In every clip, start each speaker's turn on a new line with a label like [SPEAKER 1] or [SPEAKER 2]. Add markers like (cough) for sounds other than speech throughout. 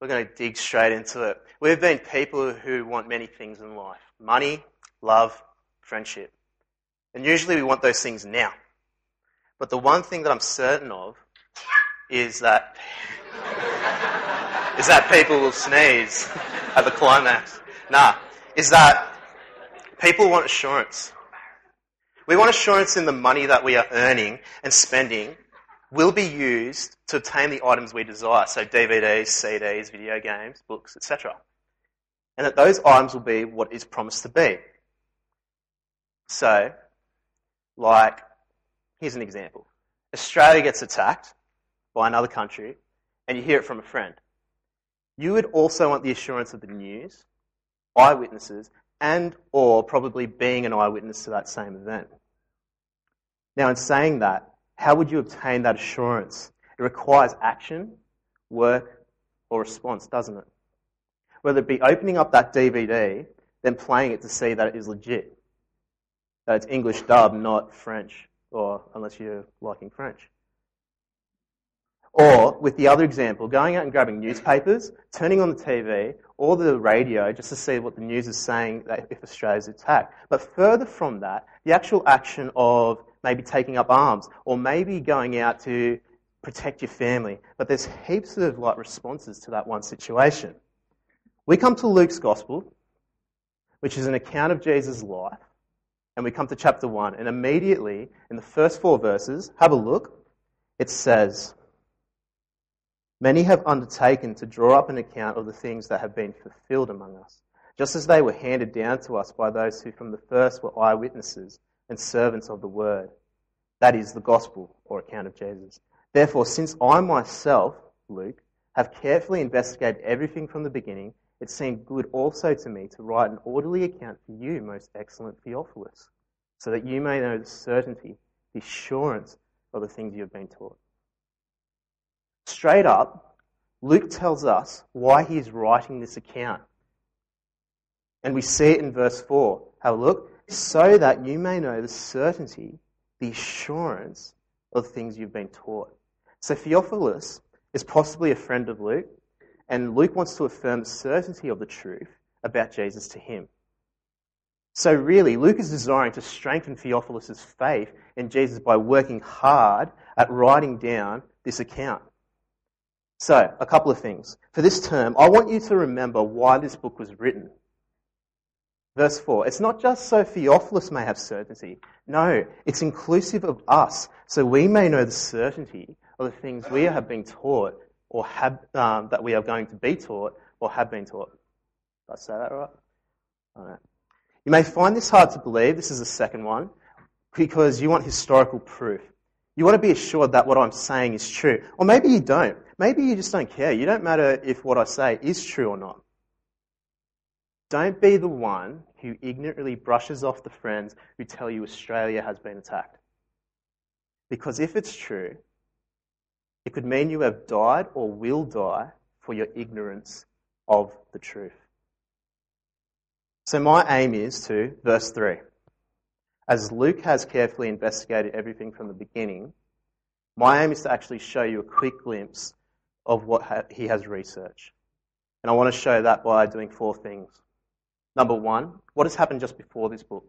[SPEAKER 1] We're going to dig straight into it. We've been people who want many things in life money, love, friendship. And usually we want those things now. But the one thing that I'm certain of is that (laughs) is that people will sneeze (laughs) at the climax. Nah, is that people want assurance. We want assurance in the money that we are earning and spending will be used to obtain the items we desire, so DVDs, CDs, video games, books, etc. And that those items will be what is promised to be. So, like, here's an example. Australia gets attacked by another country, and you hear it from a friend. You would also want the assurance of the news, eyewitnesses, and or probably being an eyewitness to that same event. Now, in saying that, how would you obtain that assurance? It requires action, work, or response, doesn't it? Whether it be opening up that DVD, then playing it to see that it is legit, that it's English dub, not French, or unless you're liking French. Or, with the other example, going out and grabbing newspapers, turning on the TV or the radio just to see what the news is saying if Australia's attacked. But further from that, the actual action of maybe taking up arms or maybe going out to protect your family. But there's heaps of like responses to that one situation. We come to Luke's Gospel, which is an account of Jesus' life, and we come to chapter 1, and immediately in the first four verses, have a look, it says, Many have undertaken to draw up an account of the things that have been fulfilled among us, just as they were handed down to us by those who from the first were eyewitnesses and servants of the word. That is the gospel or account of Jesus. Therefore, since I myself, Luke, have carefully investigated everything from the beginning, it seemed good also to me to write an orderly account for you, most excellent Theophilus, so that you may know the certainty, the assurance of the things you have been taught Straight up, Luke tells us why he is writing this account. And we see it in verse 4. Have a look. So that you may know the certainty, the assurance of the things you've been taught. So Theophilus is possibly a friend of Luke, and Luke wants to affirm the certainty of the truth about Jesus to him. So really, Luke is desiring to strengthen Theophilus' faith in Jesus by working hard at writing down this account. So, a couple of things. For this term, I want you to remember why this book was written. Verse 4. It's not just so Theophilus may have certainty. No, it's inclusive of us, so we may know the certainty of the things we have been taught or have, um, that we are going to be taught or have been taught. Did I say that right? All right? You may find this hard to believe. This is the second one because you want historical proof. You want to be assured that what I'm saying is true. Or maybe you don't. Maybe you just don't care. You don't matter if what I say is true or not. Don't be the one who ignorantly brushes off the friends who tell you Australia has been attacked. Because if it's true, it could mean you have died or will die for your ignorance of the truth. So, my aim is to, verse 3, as Luke has carefully investigated everything from the beginning, my aim is to actually show you a quick glimpse of what he has researched. And I want to show that by doing four things. Number one, what has happened just before this book?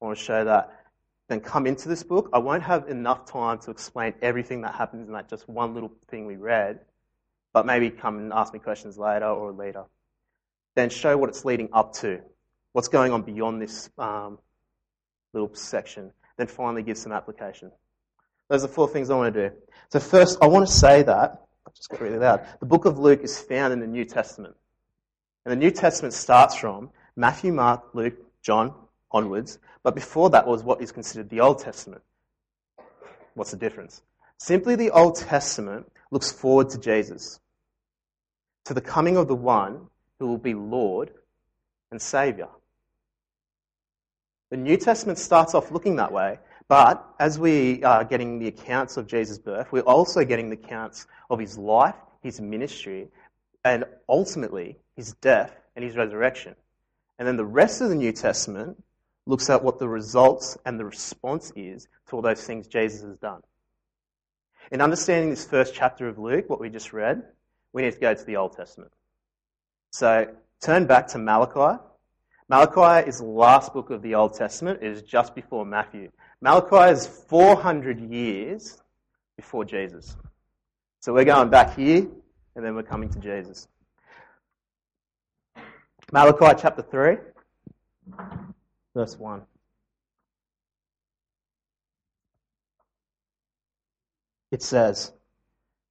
[SPEAKER 1] I want to show that. Then come into this book. I won't have enough time to explain everything that happens in that just one little thing we read, but maybe come and ask me questions later or later. Then show what it's leading up to, what's going on beyond this um, little section. Then finally give some application. Those are four things I want to do. So first, I want to say that I'll just got really loud. The book of Luke is found in the New Testament. And the New Testament starts from Matthew, Mark, Luke, John onwards, but before that was what is considered the Old Testament. What's the difference? Simply the Old Testament looks forward to Jesus, to the coming of the one who will be Lord and Saviour. The New Testament starts off looking that way, but as we are getting the accounts of Jesus' birth, we're also getting the accounts of his life, his ministry, and ultimately his death and his resurrection. And then the rest of the New Testament looks at what the results and the response is to all those things Jesus has done. In understanding this first chapter of Luke, what we just read, we need to go to the Old Testament. So turn back to Malachi. Malachi is the last book of the Old Testament. It is just before Matthew. Malachi is 400 years before Jesus. So we're going back here, and then we're coming to Jesus. Malachi chapter 3, verse 1. It says,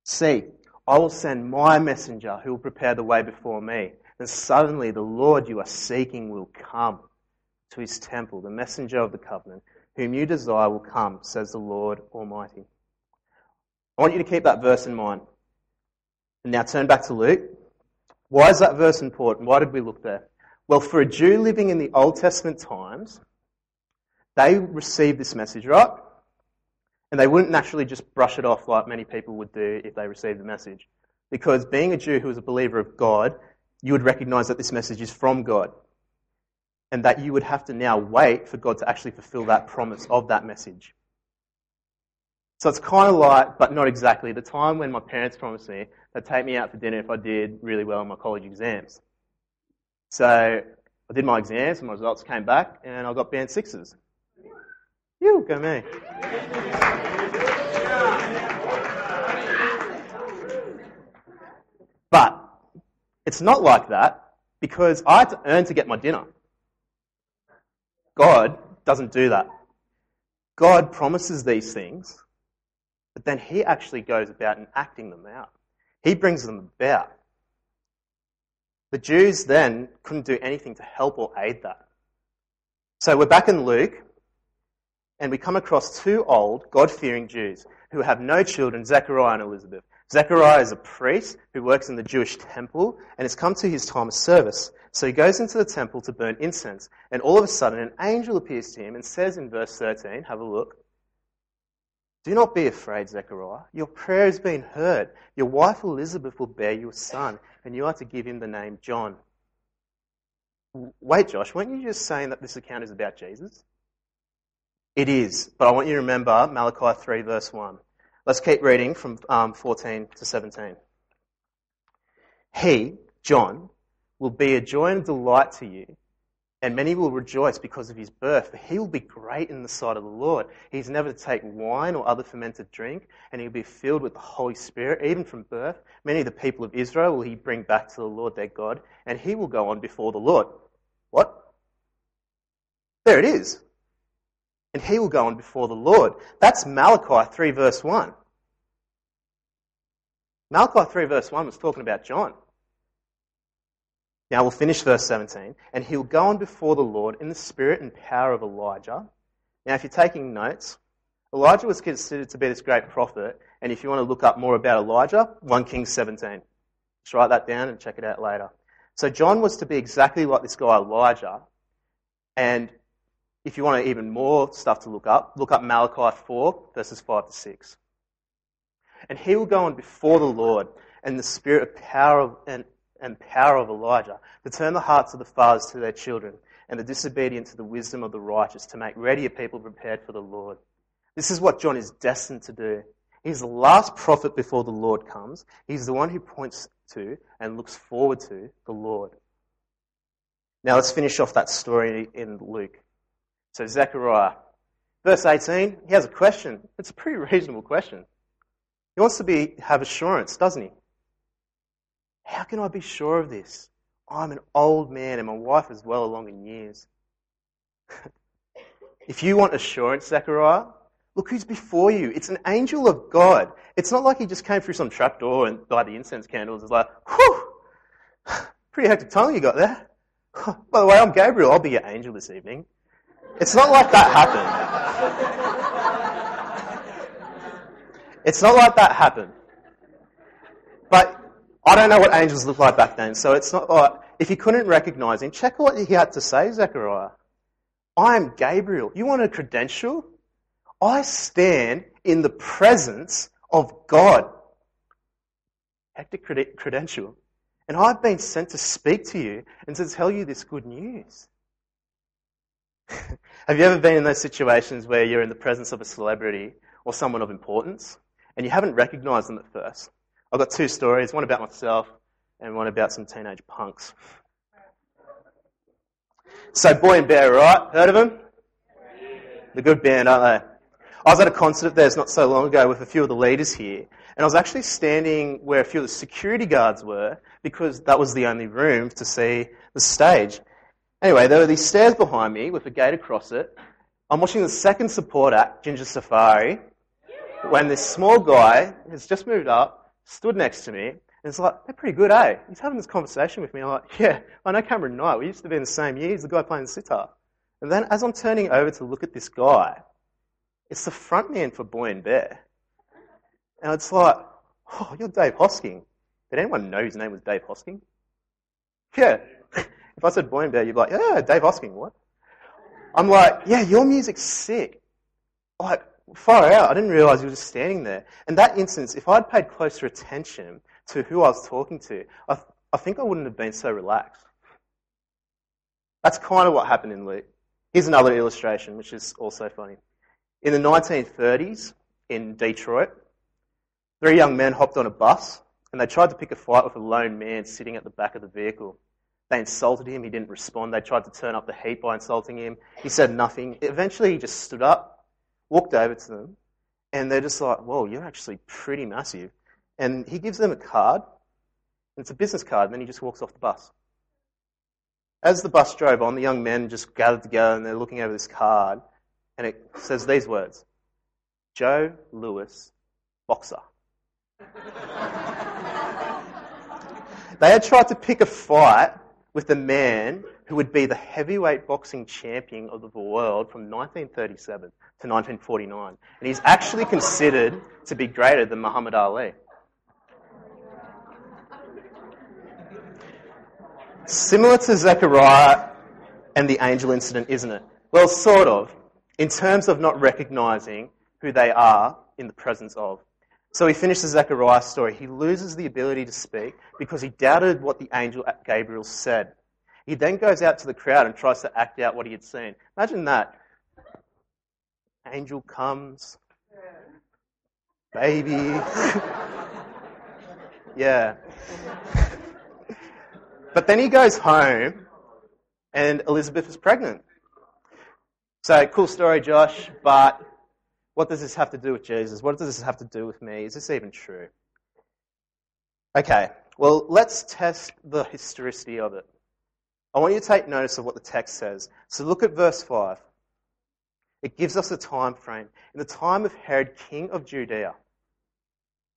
[SPEAKER 1] See, I will send my messenger who will prepare the way before me. And suddenly the Lord you are seeking will come to his temple, the messenger of the covenant, whom you desire will come, says the Lord Almighty. I want you to keep that verse in mind. And now turn back to Luke. Why is that verse important? Why did we look there? Well, for a Jew living in the Old Testament times, they received this message, right? And they wouldn't naturally just brush it off like many people would do if they received the message. Because being a Jew who was a believer of God, you would recognize that this message is from God. And that you would have to now wait for God to actually fulfill that promise of that message. So it's kind of like, but not exactly, the time when my parents promised me they'd take me out for dinner if I did really well in my college exams. So I did my exams and my results came back and I got band sixes. You go me. But it's not like that because I had to earn to get my dinner. God doesn't do that. God promises these things, but then He actually goes about and acting them out. He brings them about. The Jews then couldn't do anything to help or aid that. So we're back in Luke, and we come across two old, God fearing Jews who have no children, Zechariah and Elizabeth. Zechariah is a priest who works in the Jewish temple, and it's come to his time of service. So he goes into the temple to burn incense, and all of a sudden an angel appears to him and says in verse 13, have a look, do not be afraid, Zechariah. Your prayer has been heard. Your wife Elizabeth will bear you a son, and you are to give him the name John. Wait, Josh, weren't you just saying that this account is about Jesus? It is, but I want you to remember Malachi 3, verse 1. Let's keep reading from um, 14 to 17. He, John, will be a joy and delight to you and many will rejoice because of his birth, for he will be great in the sight of the Lord. He's never to take wine or other fermented drink, and he'll be filled with the Holy Spirit, even from birth. Many of the people of Israel will he bring back to the Lord their God, and he will go on before the Lord. What? There it is. And he will go on before the Lord. That's Malachi 3 verse 1. Malachi 3 verse 1 was talking about John. Now we'll finish verse 17. And he'll go on before the Lord in the spirit and power of Elijah. Now, if you're taking notes, Elijah was considered to be this great prophet. And if you want to look up more about Elijah, 1 Kings 17. Just write that down and check it out later. So John was to be exactly like this guy Elijah. And if you want even more stuff to look up, look up Malachi 4, verses 5 to 6. And he will go on before the Lord and the spirit of power and and power of Elijah, to turn the hearts of the fathers to their children, and the disobedient to the wisdom of the righteous, to make ready a people prepared for the Lord. This is what John is destined to do. He's the last prophet before the Lord comes. He's the one who points to and looks forward to the Lord. Now let's finish off that story in Luke. So Zechariah, verse 18, he has a question. It's a pretty reasonable question. He wants to be, have assurance, doesn't he? How can I be sure of this? I'm an old man and my wife is well along in years. (laughs) if you want assurance, Zechariah, look who's before you. It's an angel of God. It's not like he just came through some trapdoor and by the incense candles. It's like, whew, (laughs) pretty hectic tongue you got there. (laughs) By the way, I'm Gabriel. I'll be your angel this evening. It's not like that happened. It's not like that happened. But I don't know what angels looked like back then, so it's not like, if you couldn't recognize him, check what he had to say, Zechariah. I am Gabriel. You want a credential? I stand in the presence of God. Hectic credential. And I've been sent to speak to you and to tell you this good news. (laughs) Have you ever been in those situations where you're in the presence of a celebrity or someone of importance and you haven't recognized them at first? I've got two stories, one about myself and one about some teenage punks. So, Boy and Bear, right? Heard of them? The good band, aren't they? I was at a concert of theirs not so long ago with a few of the leaders here, and I was actually standing where a few of the security guards were because that was the only room to see the stage. Anyway, there were these stairs behind me with a gate across it. I'm watching the second support act, Jinja Safari, when this small guy has just moved up, stood next to me, and it's like, they're pretty good, eh? He's having this conversation with me. I'm like, yeah, I know Cameron Knight. We used to be in the same year. He's the guy playing the sitar. And then as I'm turning over to look at this guy, it's the front man for Boy and Bear. And it's like, oh, you're Dave Hosking. Did anyone know his name was Dave Hosking? Yeah. (laughs) if I said Boy and Bear, you'd be like, yeah, Dave Hosking, what? I'm like, yeah, your music's sick. Like, far out. I didn't realize he was just standing there. In that instance, if I'd paid closer attention to who I was talking to, I, I think I wouldn't have been so relaxed. That's kind of what happened in Luke. Here's another illustration, which is also funny. In the 1930s, in Detroit, three young men hopped on a bus and they tried to pick a fight with a lone man sitting at the back of the vehicle. They insulted him, he didn't respond. They tried to turn up the heat by insulting him. He said nothing. Eventually, he just stood up, walked over to them, and they're just like, Whoa, you're actually pretty massive. And he gives them a card, and it's a business card, and then he just walks off the bus. As the bus drove on, the young men just gathered together and they're looking over this card, and it says these words Joe Louis, boxer. (laughs) they had tried to pick a fight with the man who would be the heavyweight boxing champion of the world from 1937 to 1949. And he's actually considered to be greater than Muhammad Ali. Similar to Zechariah and the angel incident, isn't it? Well, sort of, in terms of not recognizing who they are in the presence of. So he finishes Zechariah's story. He loses the ability to speak because he doubted what the angel Gabriel said. He then goes out to the crowd and tries to act out what he had seen. Imagine that. Angel comes, baby. (laughs) yeah. But then he goes home and Elizabeth is pregnant. So, cool story, Josh, but what does this have to do with Jesus? What does this have to do with me? Is this even true? Okay, well, let's test the historicity of it. I want you to take notice of what the text says. So look at verse 5. It gives us a time frame. In the time of Herod, king of Judea,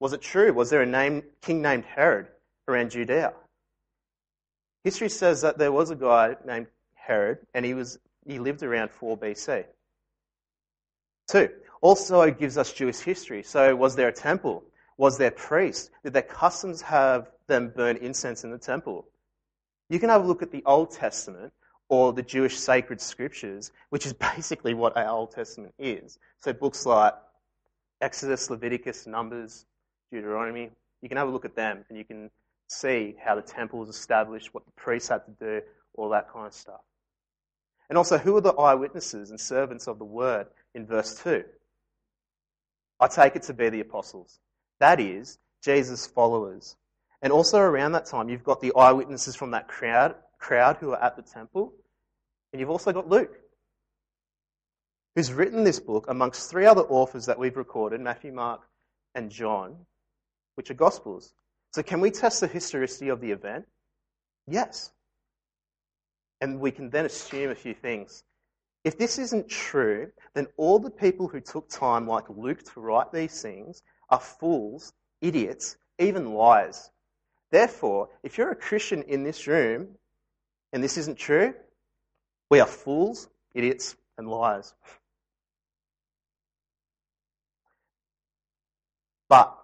[SPEAKER 1] was it true? Was there a name, king named Herod around Judea? History says that there was a guy named Herod, and he, was, he lived around 4 BC. Two, also it gives us Jewish history. So, was there a temple? Was there priests? Did their customs have them burn incense in the temple? You can have a look at the Old Testament or the Jewish sacred scriptures, which is (laughs) basically what our Old Testament is. So, books like Exodus, Leviticus, Numbers, Deuteronomy, you can have a look at them and you can see how the temple was established, what the priests had to do, all that kind of stuff. And also, who are the eyewitnesses and servants of the word in verse 2? I take it to be the apostles. That is, Jesus' followers. And also around that time, you've got the eyewitnesses from that crowd, crowd who are at the temple. And you've also got Luke, who's written this book amongst three other authors that we've recorded Matthew, Mark, and John, which are Gospels. So, can we test the historicity of the event? Yes. And we can then assume a few things. If this isn't true, then all the people who took time, like Luke, to write these things are fools, idiots, even liars. Therefore, if you're a Christian in this room and this isn't true, we are fools, idiots, and liars. But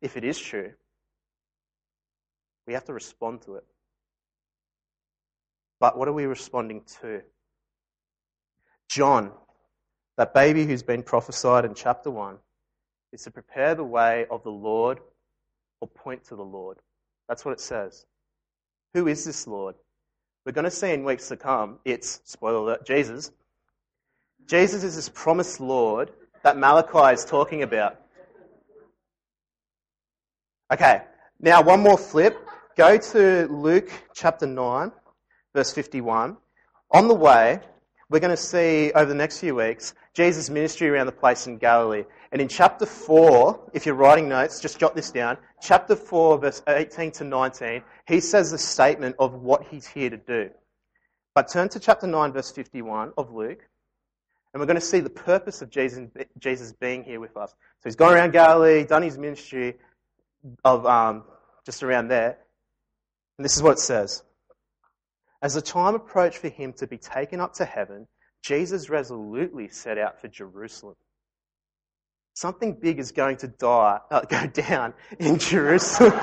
[SPEAKER 1] if it is true, we have to respond to it. But what are we responding to? John, that baby who's been prophesied in chapter 1, is to prepare the way of the Lord or point to the Lord. That's what it says. Who is this Lord? We're going to see in weeks to come, it's, spoiler alert, Jesus. Jesus is this promised Lord that Malachi is talking about. Okay, now one more flip go to Luke chapter 9, verse 51. On the way, we're going to see over the next few weeks Jesus' ministry around the place in Galilee. And in chapter 4, if you're writing notes, just jot this down. Chapter 4, verse 18 to 19, he says the statement of what he's here to do. But turn to chapter 9, verse 51 of Luke, and we're going to see the purpose of Jesus, being here with us. So he's gone around Galilee, done his ministry of um, just around there. And this is what it says. As the time approached for him to be taken up to heaven, Jesus resolutely set out for Jerusalem. Something big is going to die, uh, go down in Jerusalem. (laughs)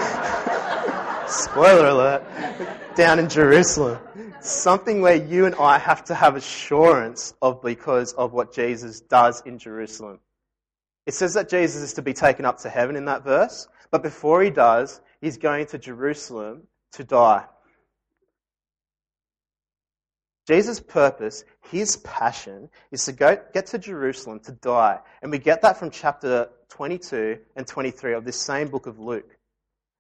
[SPEAKER 1] Spoiler alert. Down in Jerusalem. Something where you and I have to have assurance of because of what Jesus does in Jerusalem. It says that Jesus is to be taken up to heaven in that verse, but before he does, he's going to Jerusalem to die. Jesus' purpose, his passion, is to go, get to Jerusalem to die. And we get that from chapter 22 and 23 of this same book of Luke.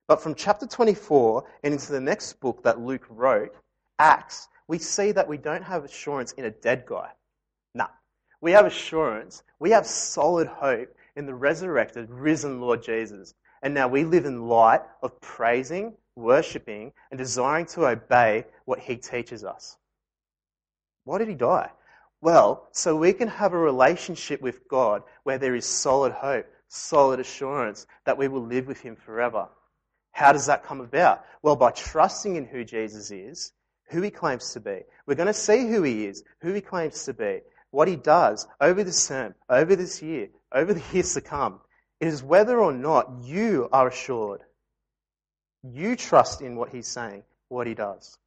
[SPEAKER 1] But from chapter 24 and into the next book that Luke wrote, Acts, we see that we don't have assurance in a dead guy. Nah. We have assurance, we have solid hope in the resurrected, risen Lord Jesus. And now we live in light of praising, worshipping, and desiring to obey what he teaches us. Why did he die? Well, so we can have a relationship with God where there is solid hope, solid assurance that we will live with him forever. How does that come about? Well, by trusting in who Jesus is, who he claims to be. We're going to see who he is, who he claims to be, what he does over this term, over this year, over the years to come. It is whether or not you are assured. You trust in what he's saying, what he does.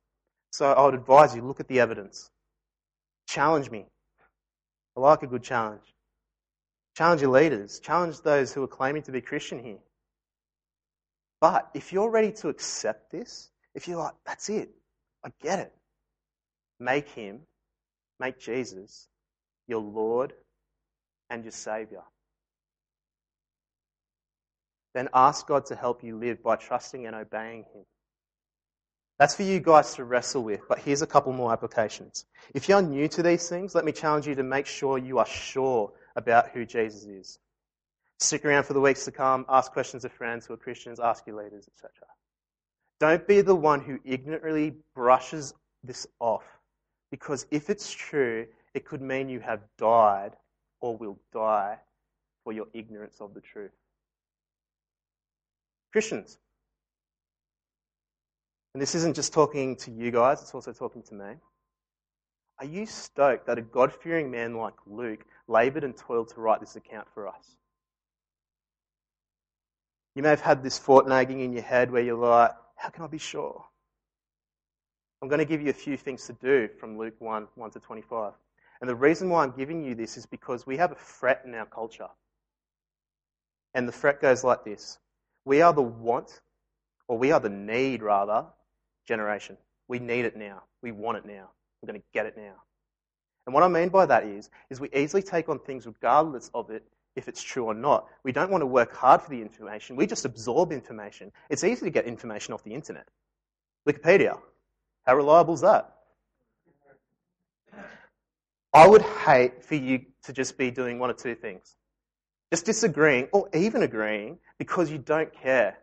[SPEAKER 1] So I would advise you look at the evidence. Challenge me. I like a good challenge. Challenge your leaders. Challenge those who are claiming to be Christian here. But if you're ready to accept this, if you're like, that's it, I get it, make him, make Jesus your Lord and your Savior. Then ask God to help you live by trusting and obeying Him. That's for you guys to wrestle with, but here's a couple more applications. If you're new to these things, let me challenge you to make sure you are sure about who Jesus is. Stick around for the weeks to come, ask questions of friends who are Christians, ask your leaders, etc. Don't be the one who ignorantly brushes this off, because if it's true, it could mean you have died or will die for your ignorance of the truth. Christians, and this isn't just talking to you guys, it's also talking to me. Are you stoked that a God fearing man like Luke labored and toiled to write this account for us? You may have had this thought nagging in your head where you're like, how can I be sure? I'm going to give you a few things to do from Luke 1 1 to 25. And the reason why I'm giving you this is because we have a fret in our culture. And the fret goes like this We are the want, or we are the need, rather, generation. We need it now. We want it now. We're going to get it now. And what I mean by that is, is we easily take on things regardless of it if it's true or not. We don't want to work hard for the information. We just absorb information. It's easy to get information off the internet. Wikipedia. How reliable is that? I would hate for you to just be doing one or two things. Just disagreeing or even agreeing because you don't care.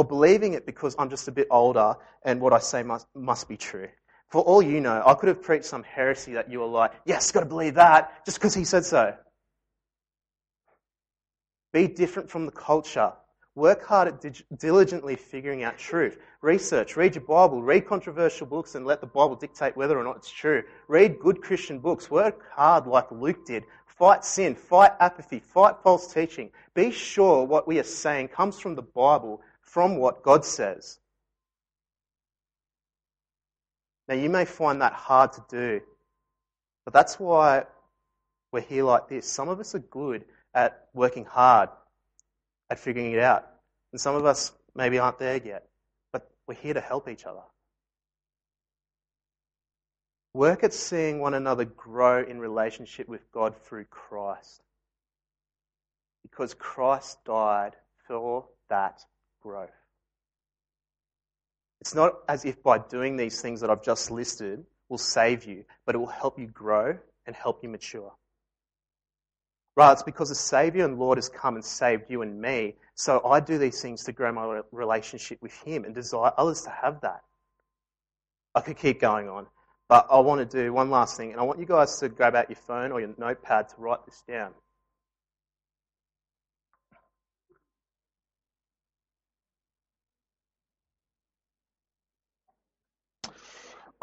[SPEAKER 1] Or believing it because I'm just a bit older and what I say must, must be true. For all you know, I could have preached some heresy that you were like, yes, got to believe that just because he said so. Be different from the culture. Work hard at dig- diligently figuring out truth. Research, read your Bible, read controversial books and let the Bible dictate whether or not it's true. Read good Christian books. Work hard like Luke did. Fight sin, fight apathy, fight false teaching. Be sure what we are saying comes from the Bible, from what God says. Now, you may find that hard to do, but that's why we're here like this. Some of us are good at working hard at figuring it out. And some of us maybe aren't there yet, but we're here to help each other. Work at seeing one another grow in relationship with God through Christ. Because Christ died for that growth. It's not as if by doing these things that I've just listed will save you, but it will help you grow and help you mature. Right, it's because the Savior and Lord has come and saved you and me, so I do these things to grow my relationship with Him and desire others to have that. I could keep going on, but I want to do one last thing, and I want you guys to grab out your phone or your notepad to write this down.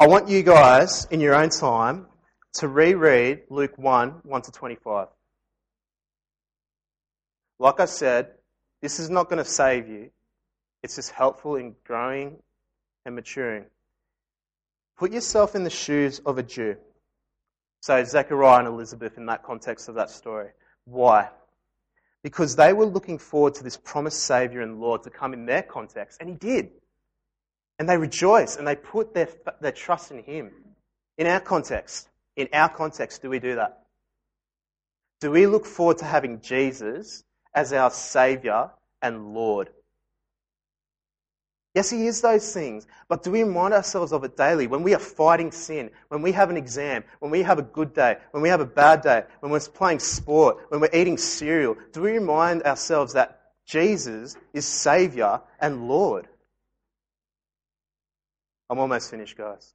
[SPEAKER 1] I want you guys, in your own time, to reread Luke 1 1 to 25. Like I said, this is not going to save you, it's just helpful in growing and maturing. Put yourself in the shoes of a Jew. So, Zechariah and Elizabeth in that context of that story. Why? Because they were looking forward to this promised Savior and Lord to come in their context, and He did. And they rejoice and they put their, their trust in Him. In our context, in our context, do we do that? Do we look forward to having Jesus as our Saviour and Lord? Yes, He is those things, but do we remind ourselves of it daily when we are fighting sin, when we have an exam, when we have a good day, when we have a bad day, when we're playing sport, when we're eating cereal? Do we remind ourselves that Jesus is Saviour and Lord? I'm almost finished, guys.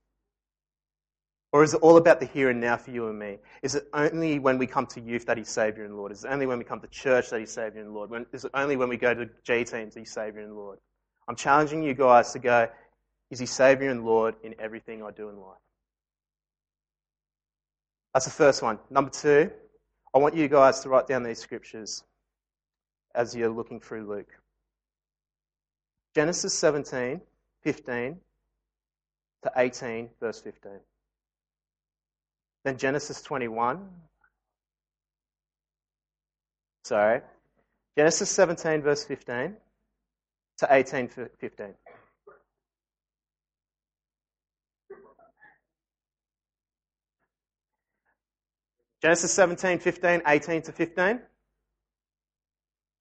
[SPEAKER 1] Or is it all about the here and now for you and me? Is it only when we come to youth that He's Saviour and Lord? Is it only when we come to church that He's Saviour and Lord? When, is it only when we go to J teams that He's Saviour and Lord? I'm challenging you guys to go, is He Saviour and Lord in everything I do in life? That's the first one. Number two, I want you guys to write down these scriptures as you're looking through Luke. Genesis 17, 15 to 18, verse 15. Then Genesis 21. Sorry. Genesis 17, verse 15 to 18, 15. Genesis 17, 15, 18 to 15.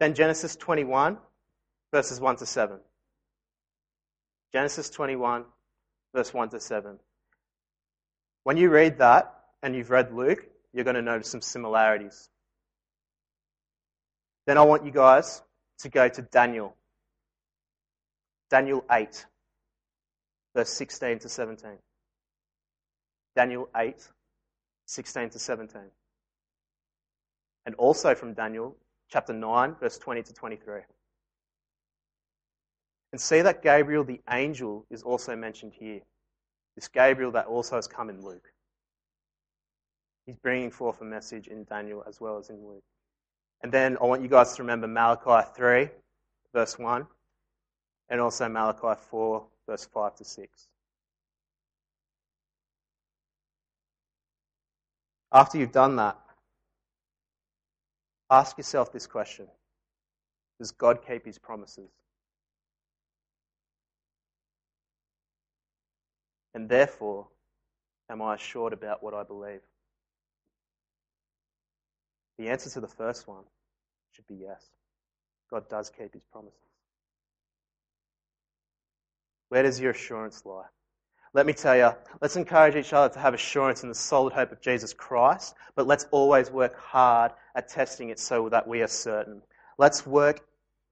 [SPEAKER 1] Then Genesis 21, verses 1 to 7. Genesis 21, verse 1 to 7. When you read that, and you've read Luke, you're going to notice some similarities. Then I want you guys to go to Daniel. Daniel 8, verse 16 to 17. Daniel 8, 16 to 17. And also from Daniel chapter 9, verse 20 to 23. And see that Gabriel the angel is also mentioned here. This Gabriel that also has come in Luke. He's bringing forth a message in Daniel as well as in Luke. And then I want you guys to remember Malachi 3, verse 1, and also Malachi 4, verse 5 to 6. After you've done that, ask yourself this question Does God keep his promises? And therefore, am I assured about what I believe? The answer to the first one should be yes. God does keep his promises. Where does your assurance lie? Let me tell you, let's encourage each other to have assurance in the solid hope of Jesus Christ, but let's always work hard at testing it so that we are certain. Let's work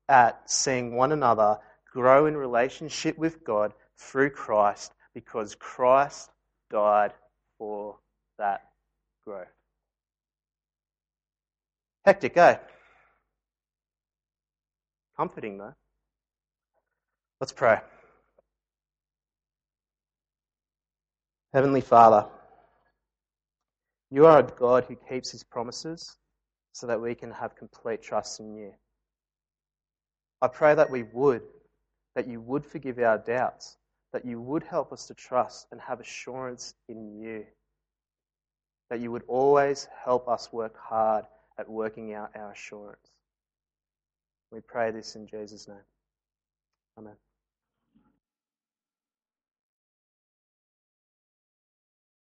[SPEAKER 1] at seeing one another grow in relationship with God through Christ because Christ died for that growth. Hectic, eh? Comforting, though. Let's pray. Heavenly Father, you are a God who keeps his promises so that we can have complete trust in you. I pray that we would, that you would forgive our doubts, that you would help us to trust and have assurance in you. That you would always help us work hard at working out our assurance. We pray this in Jesus' name. Amen.